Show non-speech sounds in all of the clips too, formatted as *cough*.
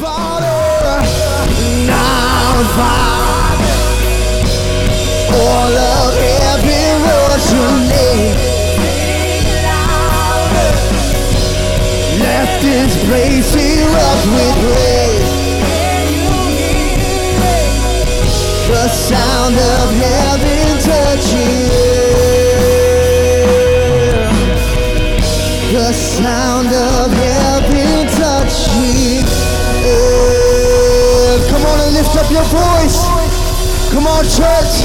Father, now Come on, church.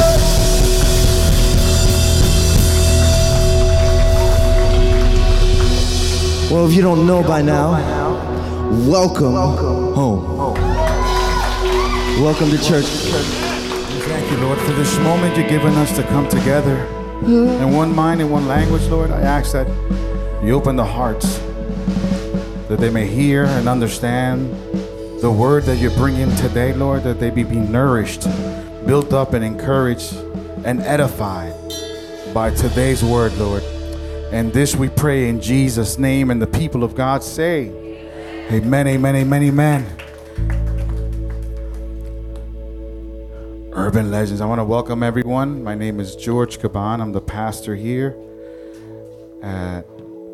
Well, if you don't know by now, welcome home. Welcome to church. Thank you, Lord, for this moment you've given us to come together in one mind and one language, Lord. I ask that you open the hearts that they may hear and understand the word that you're bringing today, Lord, that they be, be nourished, built up, and encouraged and edified by today's word, Lord. And this we pray in Jesus' name, and the people of God say, Amen, amen, amen, amen. Urban Legends. I want to welcome everyone. My name is George Caban. I'm the pastor here at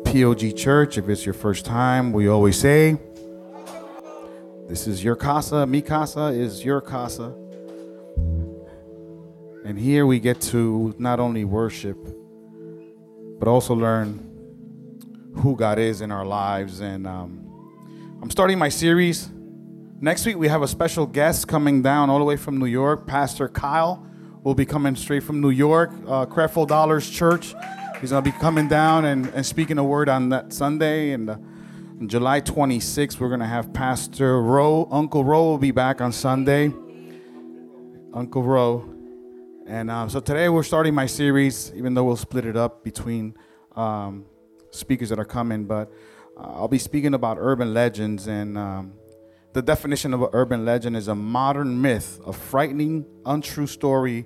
POG Church. If it's your first time, we always say, This is your casa. Mi casa is your casa. And here we get to not only worship, but also learn who God is in our lives. And um, I'm starting my series. Next week, we have a special guest coming down all the way from New York. Pastor Kyle will be coming straight from New York, uh, Dollars Church. He's going to be coming down and, and speaking a word on that Sunday. And uh, on July 26th, we're going to have Pastor Rowe. Uncle Rowe will be back on Sunday. Uncle Rowe. And um, so today we're starting my series, even though we'll split it up between um, speakers that are coming. But uh, I'll be speaking about urban legends. And um, the definition of an urban legend is a modern myth, a frightening, untrue story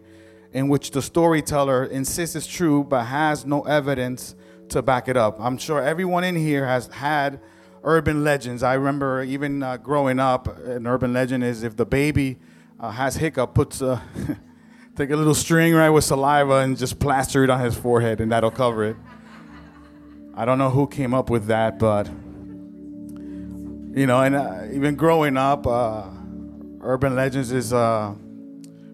in which the storyteller insists it's true but has no evidence to back it up. I'm sure everyone in here has had urban legends. I remember even uh, growing up, an urban legend is if the baby uh, has hiccup, puts a *laughs* take a little string right with saliva and just plaster it on his forehead, and that'll cover it. I don't know who came up with that, but you know, and uh, even growing up, uh, urban legends is uh,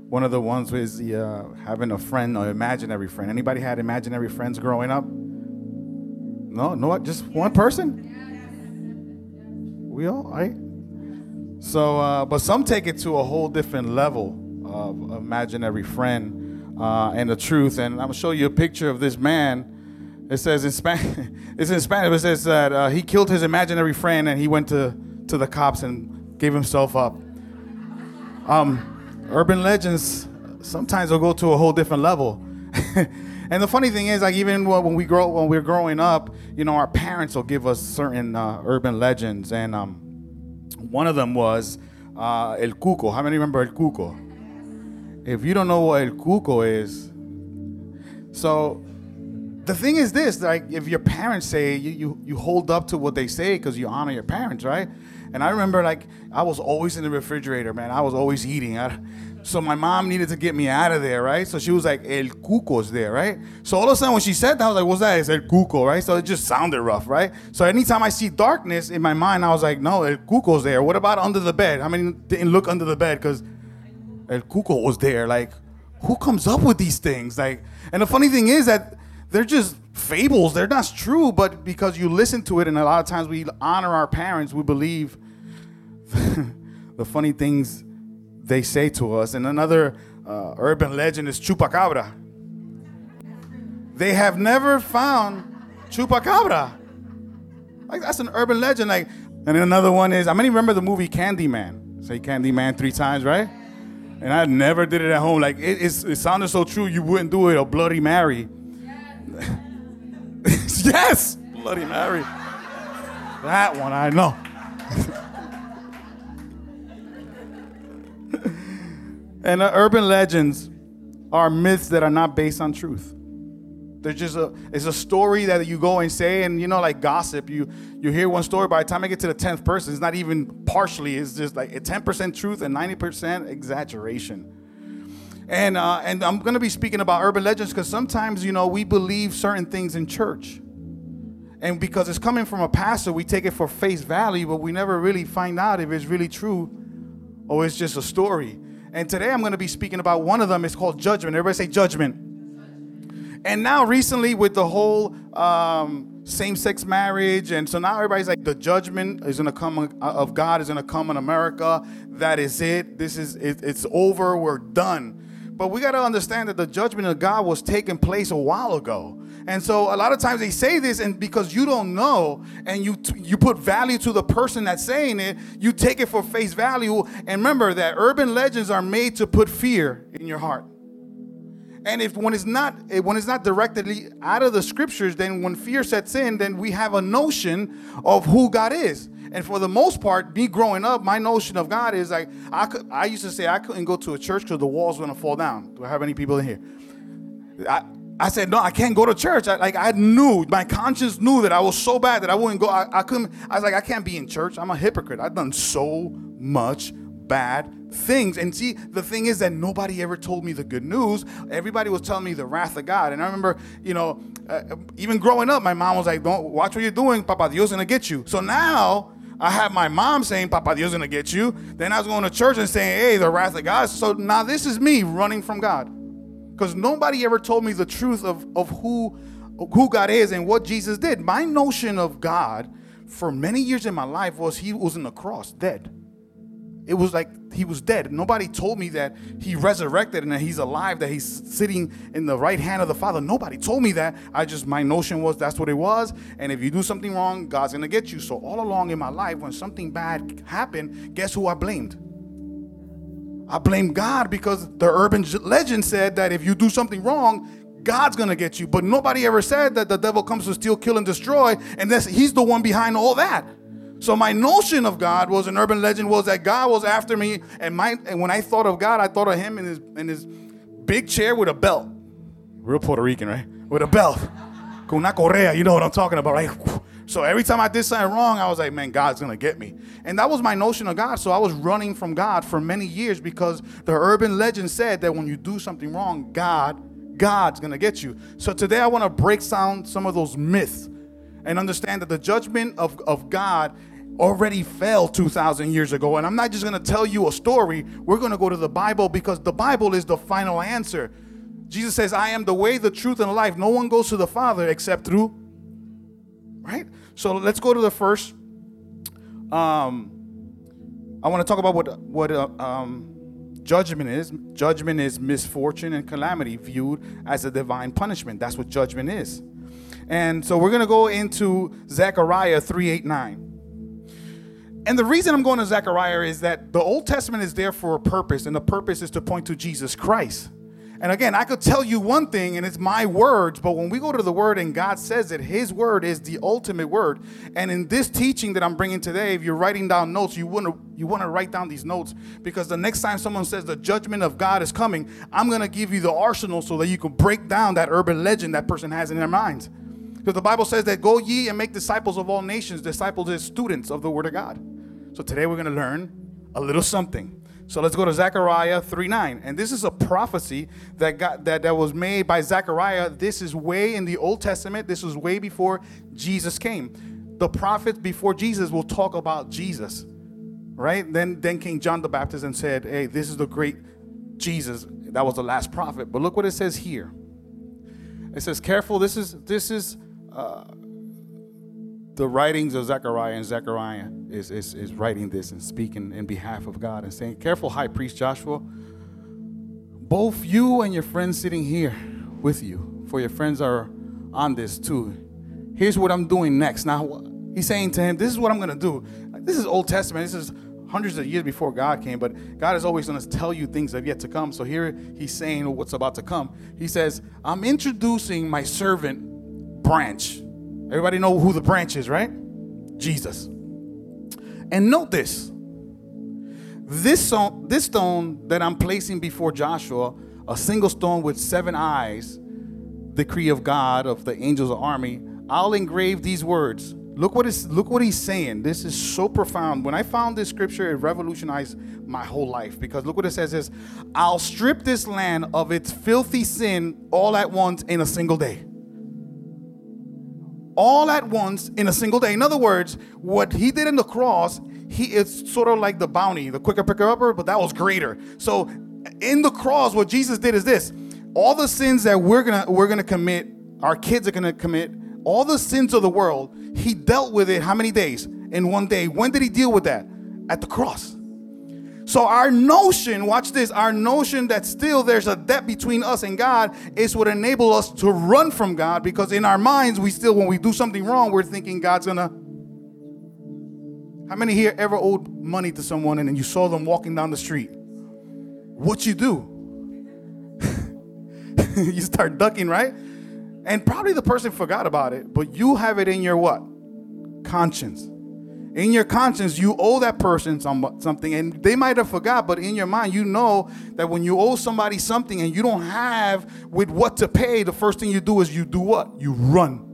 one of the ones with the having a friend or imaginary friend. Anybody had imaginary friends growing up? No, no, just one person. We all right. So, uh, but some take it to a whole different level of imaginary friend uh, and the truth. And I'm gonna show you a picture of this man. It says in Spanish, *laughs* it's in Spanish, but it says that uh, he killed his imaginary friend and he went to, to the cops and gave himself up. Um, urban legends sometimes will go to a whole different level. *laughs* and the funny thing is, like even when we grow, when we're growing up, you know, our parents will give us certain uh, urban legends, and um, one of them was uh, El Cuco. How many remember El Cuco? If you don't know what El Cuco is, so the thing is this: like, if your parents say you you, you hold up to what they say because you honor your parents, right? And I remember, like, I was always in the refrigerator, man. I was always eating. I, so my mom needed to get me out of there, right? So she was like, El Cuco's there, right? So all of a sudden when she said that, I was like, what's that? It's El Cuco, right? So it just sounded rough, right? So anytime I see darkness in my mind, I was like, no, El Cuco's there. What about under the bed? I mean, didn't look under the bed because El Cuco was there. Like, who comes up with these things? Like, and the funny thing is that they're just fables. They're not true, but because you listen to it, and a lot of times we honor our parents, we believe *laughs* the funny things they say to us. And another uh, urban legend is chupacabra. They have never found chupacabra. Like that's an urban legend. Like, and another one is I many remember the movie Candyman. Say Candyman three times, right? And I never did it at home. Like it, it sounded so true, you wouldn't do it. A Bloody Mary. Yes, *laughs* yes! Bloody Mary. That one I know. *laughs* and uh, urban legends are myths that are not based on truth. There's just a it's a story that you go and say, and you know, like gossip. You you hear one story. By the time I get to the tenth person, it's not even partially. It's just like a ten percent truth and ninety percent exaggeration. And uh, and I'm gonna be speaking about urban legends because sometimes you know we believe certain things in church, and because it's coming from a pastor, we take it for face value, but we never really find out if it's really true or it's just a story. And today I'm to be speaking about one of them. It's called judgment. Everybody say judgment. And now, recently, with the whole um, same-sex marriage, and so now everybody's like, the judgment is going to come uh, of God is going to come in America. That is it. This is it, it's over. We're done. But we got to understand that the judgment of God was taking place a while ago. And so a lot of times they say this, and because you don't know, and you you put value to the person that's saying it, you take it for face value. And remember that urban legends are made to put fear in your heart. And if when it's not eh, when it's not directly out of the scriptures, then when fear sets in, then we have a notion of who God is. And for the most part, me growing up, my notion of God is like I could. I used to say I couldn't go to a church because the walls were gonna fall down. Do I have any people in here? I, I said, no, I can't go to church. I, like I knew, my conscience knew that I was so bad that I wouldn't go. I, I couldn't. I was like, I can't be in church. I'm a hypocrite. I've done so much bad things. And see, the thing is that nobody ever told me the good news. Everybody was telling me the wrath of God. And I remember, you know, uh, even growing up, my mom was like, "Don't watch what you're doing. Papa Dios gonna get you." So now. I have my mom saying, Papa Dios gonna get you. Then I was going to church and saying, Hey, the wrath of God. So now this is me running from God because nobody ever told me the truth of, of who, who God is and what Jesus did. My notion of God for many years in my life was he was in the cross, dead. It was like he was dead. Nobody told me that he resurrected and that he's alive, that he's sitting in the right hand of the Father. Nobody told me that. I just, my notion was that's what it was. And if you do something wrong, God's gonna get you. So all along in my life, when something bad happened, guess who I blamed? I blame God because the urban legend said that if you do something wrong, God's gonna get you. But nobody ever said that the devil comes to steal, kill, and destroy, and that's, he's the one behind all that. So my notion of God was an urban legend was that God was after me, and my and when I thought of God, I thought of him in his in his big chair with a belt. Real Puerto Rican, right? With a belt. *laughs* Con correa, you know what I'm talking about, right? *laughs* So every time I did something wrong, I was like, man, God's gonna get me. And that was my notion of God. So I was running from God for many years because the urban legend said that when you do something wrong, God, God's gonna get you. So today I want to break down some of those myths and understand that the judgment of, of God already fell 2,000 years ago. And I'm not just gonna tell you a story, we're gonna go to the Bible because the Bible is the final answer. Jesus says, I am the way, the truth, and life. No one goes to the Father except through right? So let's go to the first. Um, I want to talk about what what uh, um, judgment is. Judgment is misfortune and calamity viewed as a divine punishment. That's what judgment is. And so we're going to go into Zechariah 389. And the reason I'm going to Zechariah is that the Old Testament is there for a purpose, and the purpose is to point to Jesus Christ. And again, I could tell you one thing and it's my words, but when we go to the word and God says that his word is the ultimate word. And in this teaching that I'm bringing today, if you're writing down notes, you want to you want to write down these notes because the next time someone says the judgment of God is coming, I'm going to give you the arsenal so that you can break down that urban legend that person has in their minds. Because the Bible says that go ye and make disciples of all nations, disciples as students of the word of God. So today we're going to learn a little something. So let's go to Zechariah 3 9. And this is a prophecy that got that, that was made by Zechariah. This is way in the Old Testament. This was way before Jesus came. The prophets before Jesus will talk about Jesus. Right? Then then King John the Baptist and said, Hey, this is the great Jesus. That was the last prophet. But look what it says here. It says, careful, this is this is uh, the writings of Zechariah, and Zechariah is, is, is writing this and speaking in behalf of God and saying, Careful, high priest Joshua, both you and your friends sitting here with you, for your friends are on this too. Here's what I'm doing next. Now, he's saying to him, This is what I'm going to do. This is Old Testament. This is hundreds of years before God came, but God is always going to tell you things that have yet to come. So here he's saying what's about to come. He says, I'm introducing my servant branch Everybody know who the branch is, right? Jesus. And note this. This stone, this stone that I'm placing before Joshua, a single stone with seven eyes, decree of God of the angels of army, I'll engrave these words. Look what is look what he's saying. This is so profound. When I found this scripture, it revolutionized my whole life because look what it says is I'll strip this land of its filthy sin all at once in a single day. All at once in a single day. In other words, what he did in the cross, he is sort of like the bounty, the quicker picker upper, but that was greater. So in the cross, what Jesus did is this: all the sins that we're gonna we're gonna commit, our kids are gonna commit, all the sins of the world, he dealt with it how many days? In one day. When did he deal with that? At the cross. So our notion, watch this, our notion that still there's a debt between us and God is what enable us to run from God because in our minds we still when we do something wrong we're thinking God's gonna How many here ever owed money to someone and then you saw them walking down the street? What you do? *laughs* you start ducking, right? And probably the person forgot about it, but you have it in your what? Conscience. In your conscience, you owe that person some, something, and they might have forgot, but in your mind, you know that when you owe somebody something and you don't have with what to pay, the first thing you do is you do what? You run.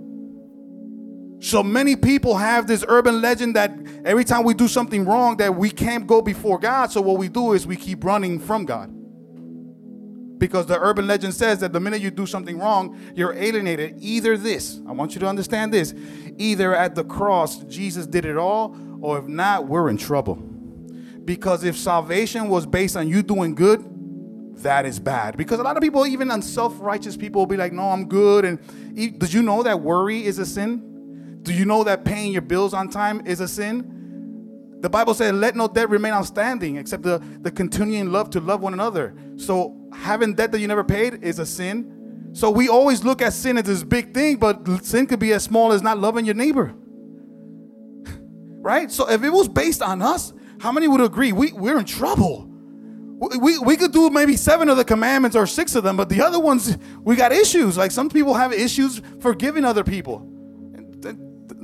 So many people have this urban legend that every time we do something wrong, that we can't go before God. So what we do is we keep running from God because the urban legend says that the minute you do something wrong, you're alienated. Either this, I want you to understand this either at the cross, Jesus did it all, or if not, we're in trouble. Because if salvation was based on you doing good, that is bad. Because a lot of people, even unself righteous people, will be like, no, I'm good. And did you know that worry is a sin? Do you know that paying your bills on time is a sin? The Bible said, let no debt remain outstanding except the, the continuing love to love one another. So having debt that you never paid is a sin. So we always look at sin as this big thing, but sin could be as small as not loving your neighbor. *laughs* right? So if it was based on us, how many would agree? We, we're in trouble. We, we, we could do maybe seven of the commandments or six of them, but the other ones, we got issues. Like some people have issues forgiving other people.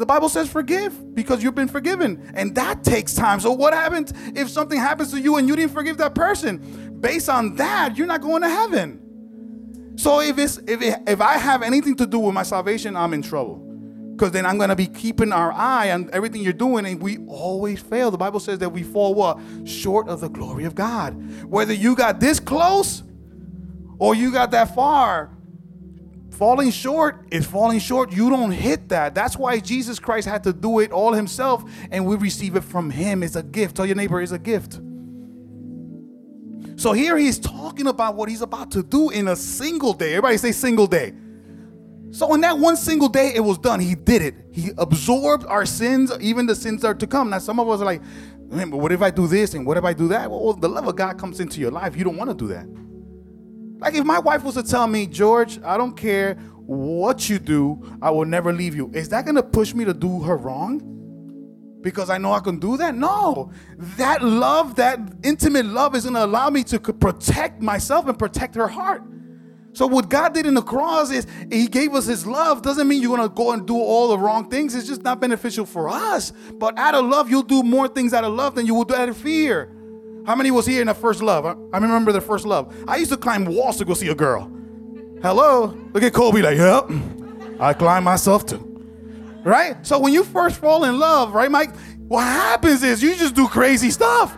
The Bible says forgive because you've been forgiven. And that takes time. So, what happens if something happens to you and you didn't forgive that person? Based on that, you're not going to heaven. So, if, it's, if, it, if I have anything to do with my salvation, I'm in trouble. Because then I'm going to be keeping our eye on everything you're doing, and we always fail. The Bible says that we fall what? Short of the glory of God. Whether you got this close or you got that far, falling short is falling short. You don't hit that. That's why Jesus Christ had to do it all himself, and we receive it from him. It's a gift. Tell your neighbor, it's a gift. So here he's talking about what he's about to do in a single day. Everybody say single day. So in that one single day, it was done. He did it. He absorbed our sins, even the sins that are to come. Now, some of us are like, what if I do this and what if I do that? Well, the love of God comes into your life. You don't want to do that. Like if my wife was to tell me, George, I don't care what you do, I will never leave you. Is that gonna push me to do her wrong? Because I know I can do that? No. That love, that intimate love is gonna allow me to protect myself and protect her heart. So what God did in the cross is He gave us His love. Doesn't mean you're gonna go and do all the wrong things. It's just not beneficial for us. But out of love, you'll do more things out of love than you will do out of fear. How many was here in the first love? I remember the first love. I used to climb walls to go see a girl. Hello? Look at Kobe like, yep. I climb myself too. Right? So when you first fall in love, right, Mike? What happens is you just do crazy stuff.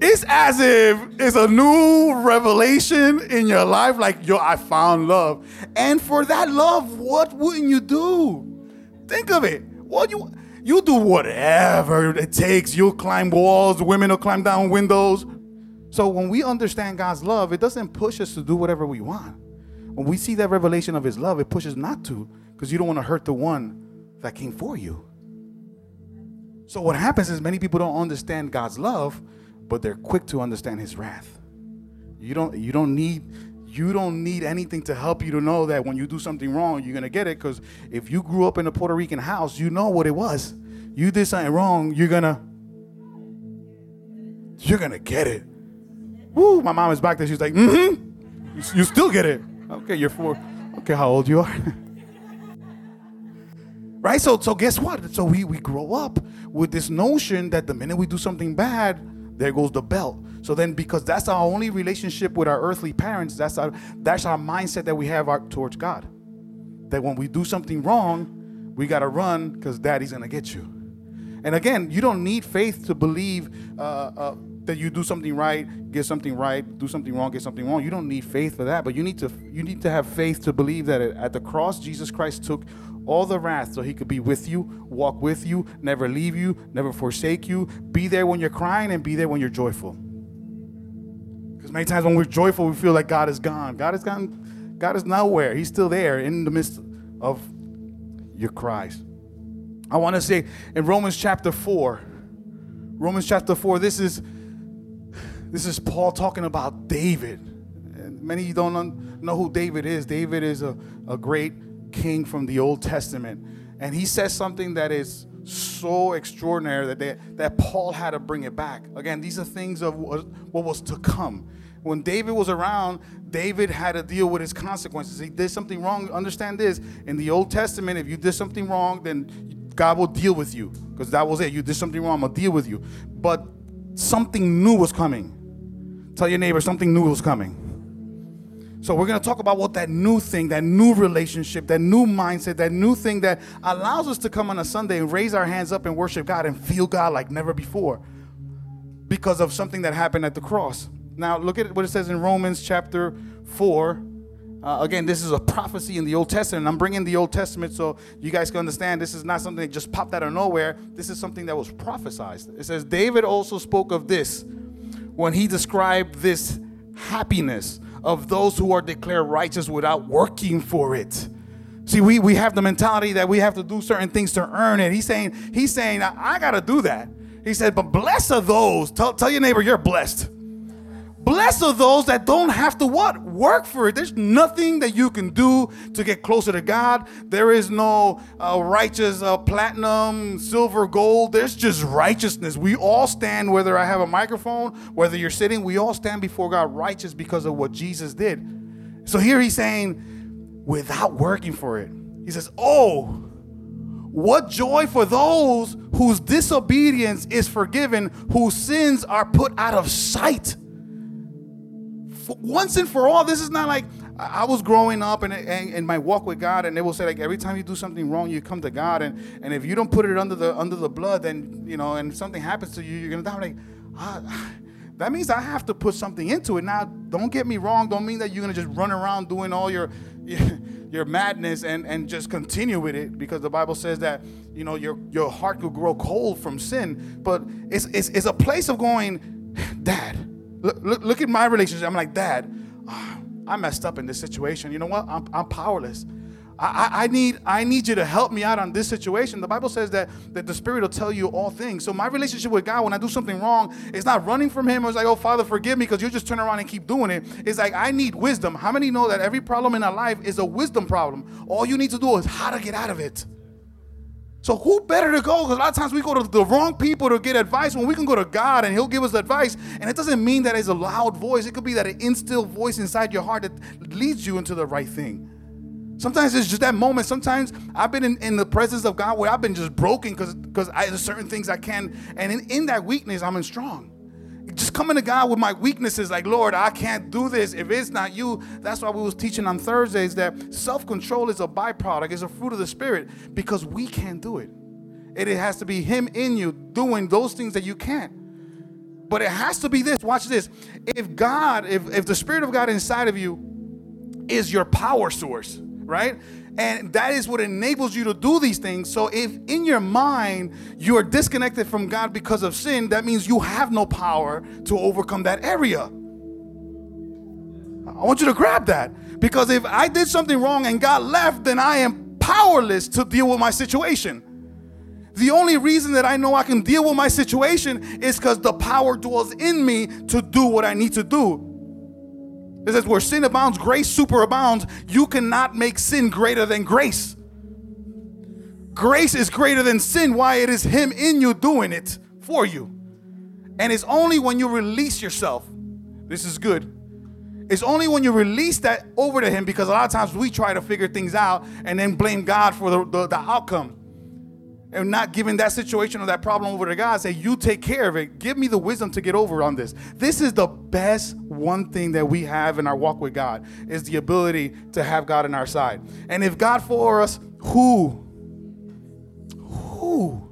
It's as if it's a new revelation in your life, like, yo, I found love. And for that love, what wouldn't you do? Think of it. What you you do whatever it takes. You'll climb walls, women will climb down windows. So when we understand God's love, it doesn't push us to do whatever we want. When we see that revelation of His love, it pushes not to because you don't want to hurt the one that came for you. So what happens is many people don't understand God's love, but they're quick to understand His wrath. You don't. You don't need you don't need anything to help you to know that when you do something wrong, you're gonna get it. Because if you grew up in a Puerto Rican house, you know what it was. You did something wrong, you're gonna you're gonna get it. Woo! My mom is back there. She's like, mm-hmm. You, you still get it. Okay, you're four. Okay, how old you are? *laughs* right? So, so guess what? So we we grow up with this notion that the minute we do something bad, there goes the belt. So then, because that's our only relationship with our earthly parents, that's our that's our mindset that we have our, towards God. That when we do something wrong, we gotta run because Daddy's gonna get you. And again, you don't need faith to believe uh, uh, that you do something right, get something right, do something wrong, get something wrong. You don't need faith for that, but you need to you need to have faith to believe that at the cross, Jesus Christ took all the wrath so he could be with you, walk with you, never leave you, never forsake you, be there when you're crying and be there when you're joyful. Because many times when we're joyful, we feel like God is gone. God is gone. God is nowhere. He's still there in the midst of your cries. I want to say in Romans chapter 4, Romans chapter 4, this is this is Paul talking about David. And many don't know who David is. David is a, a great king from the Old Testament. And he says something that is so extraordinary that, they, that Paul had to bring it back. Again, these are things of what was to come. When David was around, David had to deal with his consequences. He did something wrong. Understand this in the Old Testament, if you did something wrong, then God will deal with you because that was it. You did something wrong, I'm going to deal with you. But something new was coming. Tell your neighbor something new was coming. So we're going to talk about what that new thing, that new relationship, that new mindset, that new thing that allows us to come on a Sunday and raise our hands up and worship God and feel God like never before because of something that happened at the cross. Now look at what it says in Romans chapter 4. Uh, again, this is a prophecy in the Old Testament. I'm bringing the Old Testament so you guys can understand this is not something that just popped out of nowhere. This is something that was prophesied. It says, David also spoke of this when he described this happiness of those who are declared righteous without working for it. See, we, we have the mentality that we have to do certain things to earn it. He's saying, he's saying, I, I got to do that. He said, but blessed are those. Tell, tell your neighbor you're blessed. Blessed are those that don't have to what? Work for it. There's nothing that you can do to get closer to God. There is no uh, righteous uh, platinum, silver, gold. There's just righteousness. We all stand, whether I have a microphone, whether you're sitting, we all stand before God righteous because of what Jesus did. So here he's saying, without working for it, he says, Oh, what joy for those whose disobedience is forgiven, whose sins are put out of sight once and for all, this is not like I was growing up and in my walk with God, and they will say like every time you do something wrong, you come to God, and and if you don't put it under the under the blood, then you know, and something happens to you, you're gonna die. I'm like, ah, *sighs* that means I have to put something into it. Now, don't get me wrong. Don't mean that you're gonna just run around doing all your *laughs* your madness and and just continue with it because the Bible says that you know your your heart will grow cold from sin. But it's it's, it's a place of going, Dad Look, look, at my relationship. I'm like, Dad, oh, I messed up in this situation. You know what? I'm, I'm powerless. I, I, I, need I need you to help me out on this situation. The Bible says that, that the Spirit will tell you all things. So my relationship with God, when I do something wrong, it's not running from Him. It's like, oh Father, forgive me, because you just turn around and keep doing it. It's like I need wisdom. How many know that every problem in our life is a wisdom problem? All you need to do is how to get out of it. So who better to go? Because a lot of times we go to the wrong people to get advice when we can go to God and He'll give us advice. And it doesn't mean that it's a loud voice. It could be that an instilled voice inside your heart that leads you into the right thing. Sometimes it's just that moment. Sometimes I've been in, in the presence of God where I've been just broken because because there's certain things I can, and in, in that weakness, I'm in strong just coming to God with my weaknesses, like Lord, I can't do this if it's not you. That's why we was teaching on Thursdays that self-control is a byproduct, is a fruit of the spirit, because we can't do it. It, it has to be Him in you doing those things that you can't. But it has to be this. Watch this. If God, if, if the Spirit of God inside of you is your power source, right? And that is what enables you to do these things. So if in your mind you are disconnected from God because of sin, that means you have no power to overcome that area. I want you to grab that. Because if I did something wrong and God left, then I am powerless to deal with my situation. The only reason that I know I can deal with my situation is because the power dwells in me to do what I need to do. It says, where sin abounds, grace superabounds. You cannot make sin greater than grace. Grace is greater than sin. Why? It is Him in you doing it for you. And it's only when you release yourself. This is good. It's only when you release that over to Him because a lot of times we try to figure things out and then blame God for the, the, the outcome. And not giving that situation or that problem over to God. Say, you take care of it. Give me the wisdom to get over on this. This is the best one thing that we have in our walk with God is the ability to have God on our side. And if God for us, who? Who?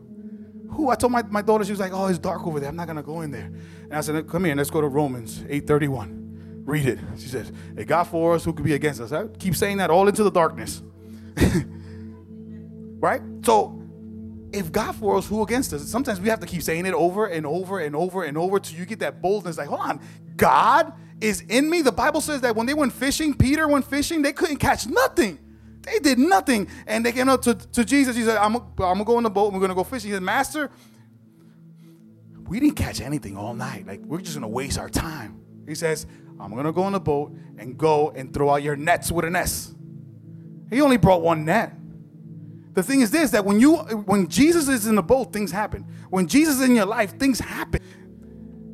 Who? I told my, my daughter, she was like, oh, it's dark over there. I'm not to go in there. And I said, come here, let's go to Romans 8.31. Read it. She says, if God for us, who could be against us? I keep saying that all into the darkness. *laughs* right? So if God for us, who against us? Sometimes we have to keep saying it over and over and over and over till you get that boldness. Like, hold on, God is in me. The Bible says that when they went fishing, Peter went fishing, they couldn't catch nothing. They did nothing. And they came up to, to Jesus. He said, I'm, I'm going to go in the boat. And we're going to go fishing. He said, Master, we didn't catch anything all night. Like, we're just going to waste our time. He says, I'm going to go in the boat and go and throw out your nets with an S. He only brought one net. The thing is this that when you when Jesus is in the boat, things happen. When Jesus is in your life, things happen.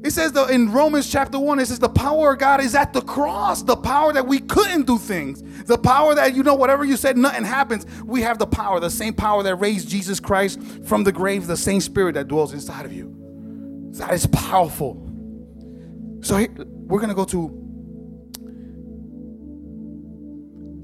It says the, in Romans chapter 1, it says the power of God is at the cross. The power that we couldn't do things. The power that, you know, whatever you said, nothing happens. We have the power, the same power that raised Jesus Christ from the grave, the same spirit that dwells inside of you. That is powerful. So we're going to go to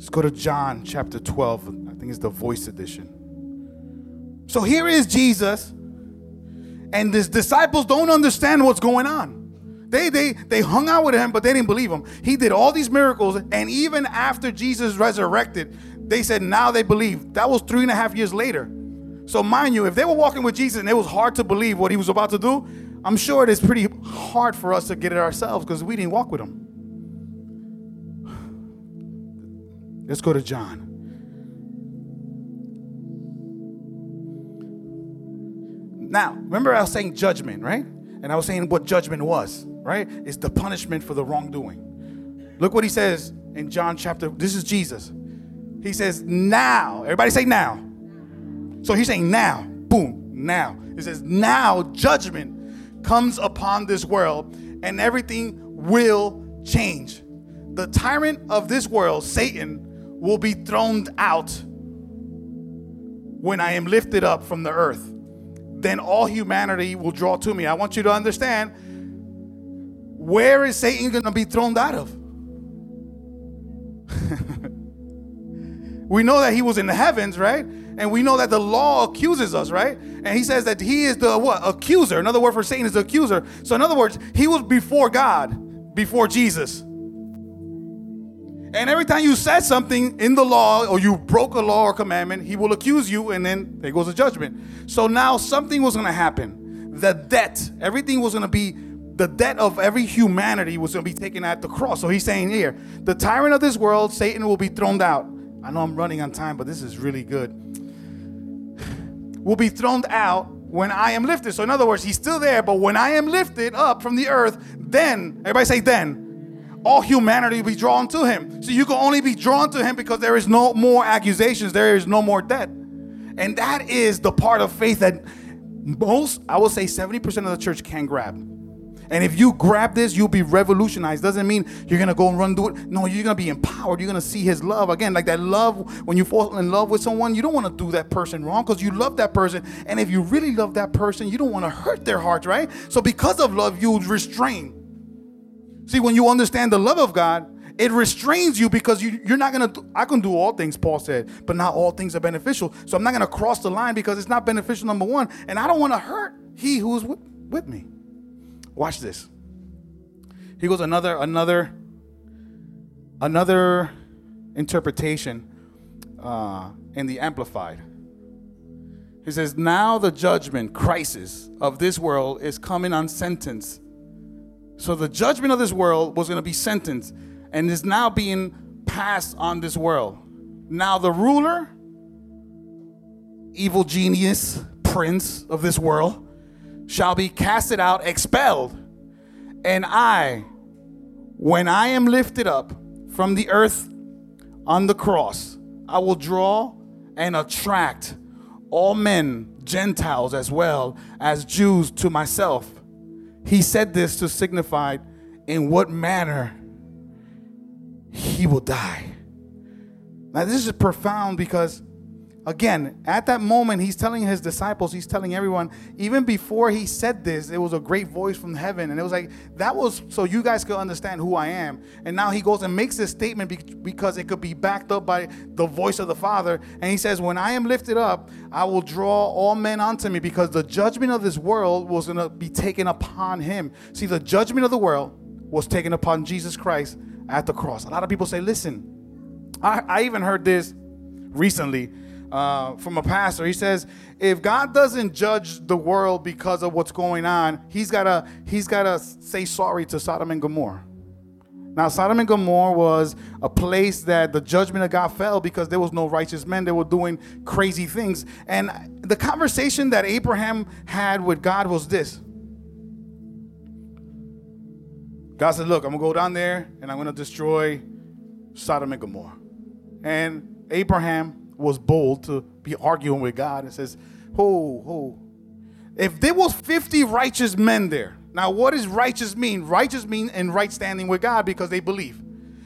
Let's go to John chapter 12. Think it's the voice edition. So here is Jesus, and his disciples don't understand what's going on. They, they, they hung out with him, but they didn't believe him. He did all these miracles, and even after Jesus resurrected, they said now they believe. That was three and a half years later. So, mind you, if they were walking with Jesus and it was hard to believe what he was about to do, I'm sure it is pretty hard for us to get it ourselves because we didn't walk with him. Let's go to John. Now, remember I was saying judgment, right? And I was saying what judgment was, right? It's the punishment for the wrongdoing. Look what he says in John chapter, this is Jesus. He says, now. Everybody say now. So he's saying now. Boom, now. He says, now judgment comes upon this world and everything will change. The tyrant of this world, Satan, will be thrown out when I am lifted up from the earth. Then all humanity will draw to me. I want you to understand where is Satan going to be thrown out of? *laughs* we know that he was in the heavens, right? And we know that the law accuses us, right? And he says that he is the what? Accuser. Another word for Satan is the accuser. So in other words, he was before God, before Jesus. And every time you said something in the law or you broke a law or commandment, he will accuse you and then there goes a judgment. So now something was going to happen. The debt, everything was going to be, the debt of every humanity was going to be taken at the cross. So he's saying here, the tyrant of this world, Satan, will be thrown out. I know I'm running on time, but this is really good. Will be thrown out when I am lifted. So in other words, he's still there, but when I am lifted up from the earth, then, everybody say then all humanity will be drawn to him. So you can only be drawn to him because there is no more accusations, there is no more debt. And that is the part of faith that most, I would say 70% of the church can grab. And if you grab this, you'll be revolutionized. Doesn't mean you're gonna go and run do it. No, you're gonna be empowered. You're gonna see his love. Again, like that love, when you fall in love with someone, you don't wanna do that person wrong because you love that person. And if you really love that person, you don't wanna hurt their heart, right? So because of love, you restrain. See, when you understand the love of God, it restrains you because you, you're not going to, I can do all things, Paul said, but not all things are beneficial. So I'm not going to cross the line because it's not beneficial, number one. And I don't want to hurt he who is with, with me. Watch this. He goes, another, another, another interpretation uh, in the Amplified. He says, Now the judgment crisis of this world is coming on sentence so the judgment of this world was going to be sentenced and is now being passed on this world. Now the ruler, evil genius, prince of this world, shall be casted out, expelled. And I, when I am lifted up from the earth on the cross, I will draw and attract all men, Gentiles as well as Jews to myself he said this to signify in what manner he will die. Now, this is profound because Again, at that moment, he's telling his disciples, he's telling everyone, even before he said this, it was a great voice from heaven. And it was like, that was so you guys could understand who I am. And now he goes and makes this statement because it could be backed up by the voice of the Father. And he says, When I am lifted up, I will draw all men unto me because the judgment of this world was going to be taken upon him. See, the judgment of the world was taken upon Jesus Christ at the cross. A lot of people say, Listen, I, I even heard this recently uh, from a pastor. He says, if God doesn't judge the world because of what's going on, he's gotta he's gotta say sorry to Sodom and Gomorrah. Now, Sodom and Gomorrah was a place that the judgment of God fell because there was no righteous men. They were doing crazy things. And the conversation that Abraham had with God was this God said, Look, I'm going to go down there and I'm going to destroy Sodom and Gomorrah. And Abraham was bold to be arguing with God and says, "Ho, ho! If there was 50 righteous men there, now what does righteous mean? Righteous mean in right standing with God because they believe.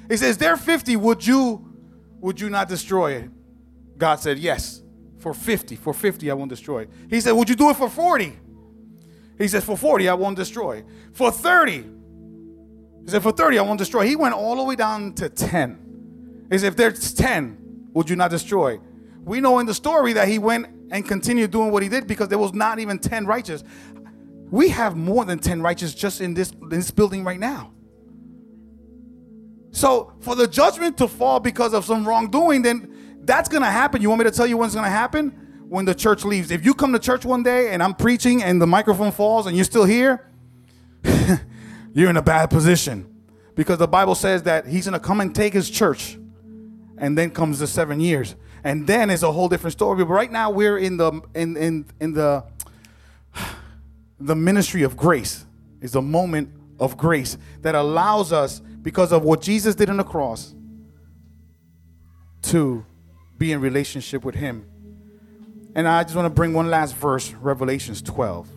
He says, "There are 50. Would you, would you not destroy it?" God said, "Yes, for 50. For 50, I won't destroy it." He said, "Would you do it for 40?" He says, "For 40, I won't destroy. For 30." He said, "For 30, I won't destroy." He went all the way down to 10. He said, "If there's 10, would you not destroy? We know in the story that he went and continued doing what he did because there was not even 10 righteous. We have more than 10 righteous just in this, in this building right now. So for the judgment to fall because of some wrongdoing, then that's gonna happen. You want me to tell you when it's gonna happen? When the church leaves. If you come to church one day and I'm preaching and the microphone falls and you're still here, *laughs* you're in a bad position. Because the Bible says that he's gonna come and take his church and then comes the seven years. And then it's a whole different story. But right now we're in the in in in the the ministry of grace. Is a moment of grace that allows us because of what jesus did on the cross to be in relationship with him. And i just want to bring one last verse revelations 12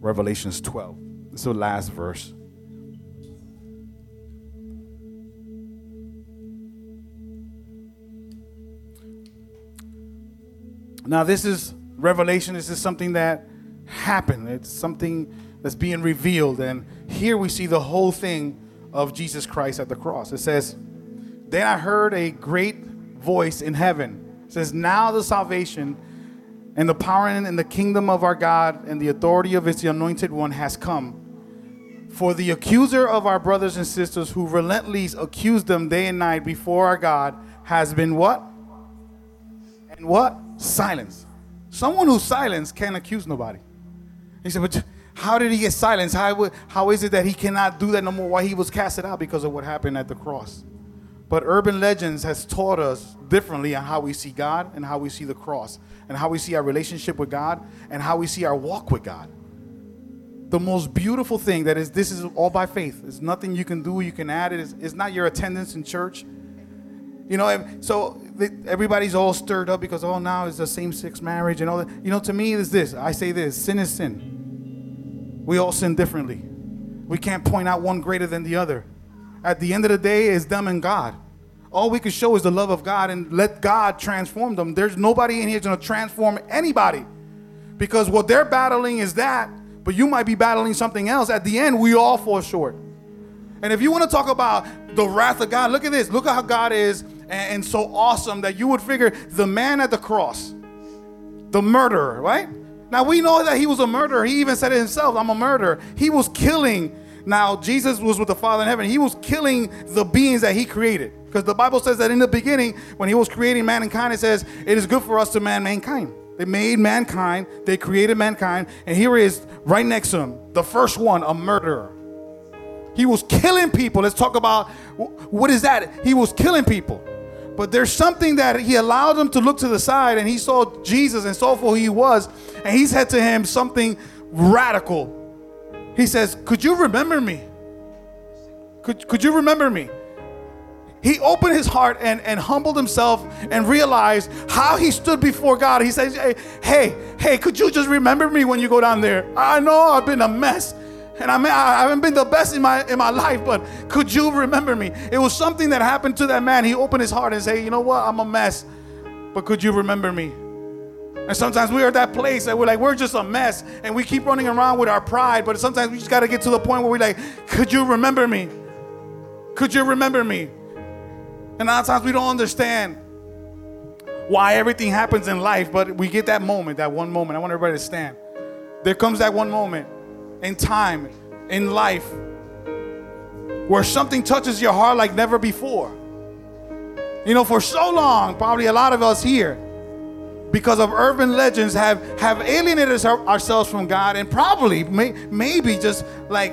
revelations 12 this is the last verse Now, this is revelation. This is something that happened. It's something that's being revealed. And here we see the whole thing of Jesus Christ at the cross. It says, Then I heard a great voice in heaven. It says, Now the salvation and the power and the kingdom of our God and the authority of his anointed one has come. For the accuser of our brothers and sisters who relentlessly accused them day and night before our God has been what? And what? Silence. Someone who's silenced can't accuse nobody. He said, but how did he get silenced? How, how is it that he cannot do that no more? Why he was casted out because of what happened at the cross. But urban legends has taught us differently on how we see God and how we see the cross and how we see our relationship with God and how we see our walk with God. The most beautiful thing that is this is all by faith. There's nothing you can do, you can add it. It's, it's not your attendance in church. You know, so everybody's all stirred up because oh now it's a same-sex marriage and all that. You know, to me is this. I say this: sin is sin. We all sin differently. We can't point out one greater than the other. At the end of the day, it's them and God. All we can show is the love of God and let God transform them. There's nobody in here going to transform anybody because what they're battling is that, but you might be battling something else. At the end, we all fall short. And if you want to talk about the wrath of God, look at this. Look at how God is and, so awesome that you would figure the man at the cross, the murderer, right? Now we know that he was a murderer. He even said it himself, I'm a murderer. He was killing. Now Jesus was with the Father in heaven. He was killing the beings that he created. Because the Bible says that in the beginning, when he was creating mankind, it says, it is good for us to man mankind. They made mankind, they created mankind, and here he is right next to him, the first one, a murderer. He was killing people. Let's talk about what is that? He was killing people. But there's something that he allowed him to look to the side and he saw Jesus and who he was. And he said to him something radical. He says, Could you remember me? Could, could you remember me? He opened his heart and, and humbled himself and realized how he stood before God. He says, hey, hey, hey, could you just remember me when you go down there? I know I've been a mess. And I, mean, I haven't been the best in my in my life, but could you remember me? It was something that happened to that man. He opened his heart and said, "You know what? I'm a mess, but could you remember me? And sometimes we are at that place that we're like, we're just a mess and we keep running around with our pride, but sometimes we just got to get to the point where we're like, could you remember me? Could you remember me? And a lot of times we don't understand why everything happens in life, but we get that moment, that one moment. I want everybody to stand. There comes that one moment in time, in life, where something touches your heart like never before. You know, for so long, probably a lot of us here, because of urban legends, have, have alienated ourselves from God, and probably, may, maybe just like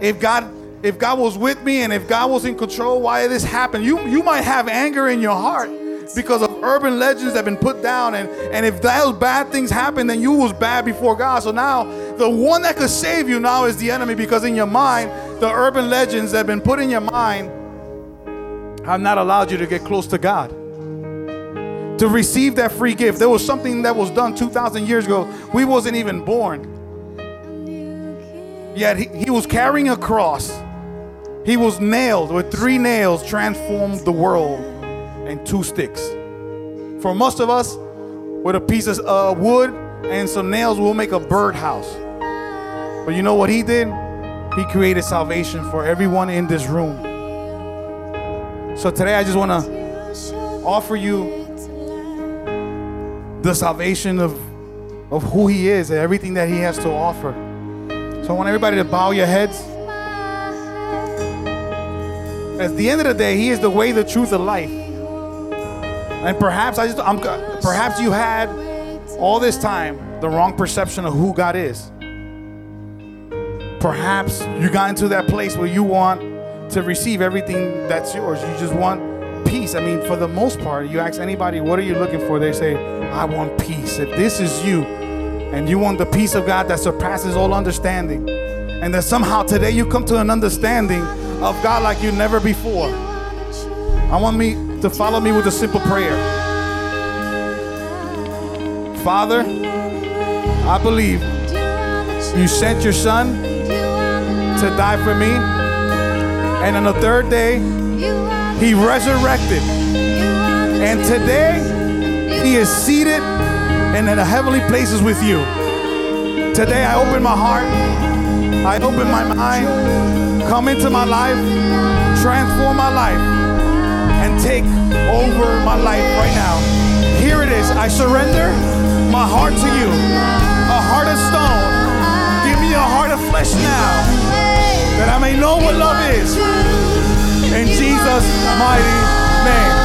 if God if God was with me and if God was in control, why this happened? You you might have anger in your heart because of urban legends that have been put down. And, and if those bad things happen, then you was bad before God. So now the one that could save you now is the enemy because in your mind, the urban legends that have been put in your mind have not allowed you to get close to God. To receive that free gift. There was something that was done 2,000 years ago. We wasn't even born. Yet he, he was carrying a cross. He was nailed with three nails, transformed the world and two sticks. For most of us, with a piece of uh, wood and some nails, we'll make a birdhouse. But you know what he did? He created salvation for everyone in this room. So today I just want to offer you the salvation of, of who he is and everything that he has to offer. So I want everybody to bow your heads. At the end of the day, he is the way, the truth, the life. And perhaps I just I'm perhaps you had all this time the wrong perception of who God is. Perhaps you got into that place where you want to receive everything that's yours. You just want peace. I mean, for the most part, you ask anybody, what are you looking for? They say, I want peace. If this is you and you want the peace of God that surpasses all understanding, and that somehow today you come to an understanding of God like you never before, I want me to follow me with a simple prayer. Father, I believe you sent your son to die for me. And on the third day, he resurrected. And today, he is seated in the heavenly places with you. Today, I open my heart, I open my mind, come into my life, transform my life and take over my life right now. Here it is. I surrender my heart to you. A heart of stone. Give me a heart of flesh now that I may know what love is. In Jesus' mighty name.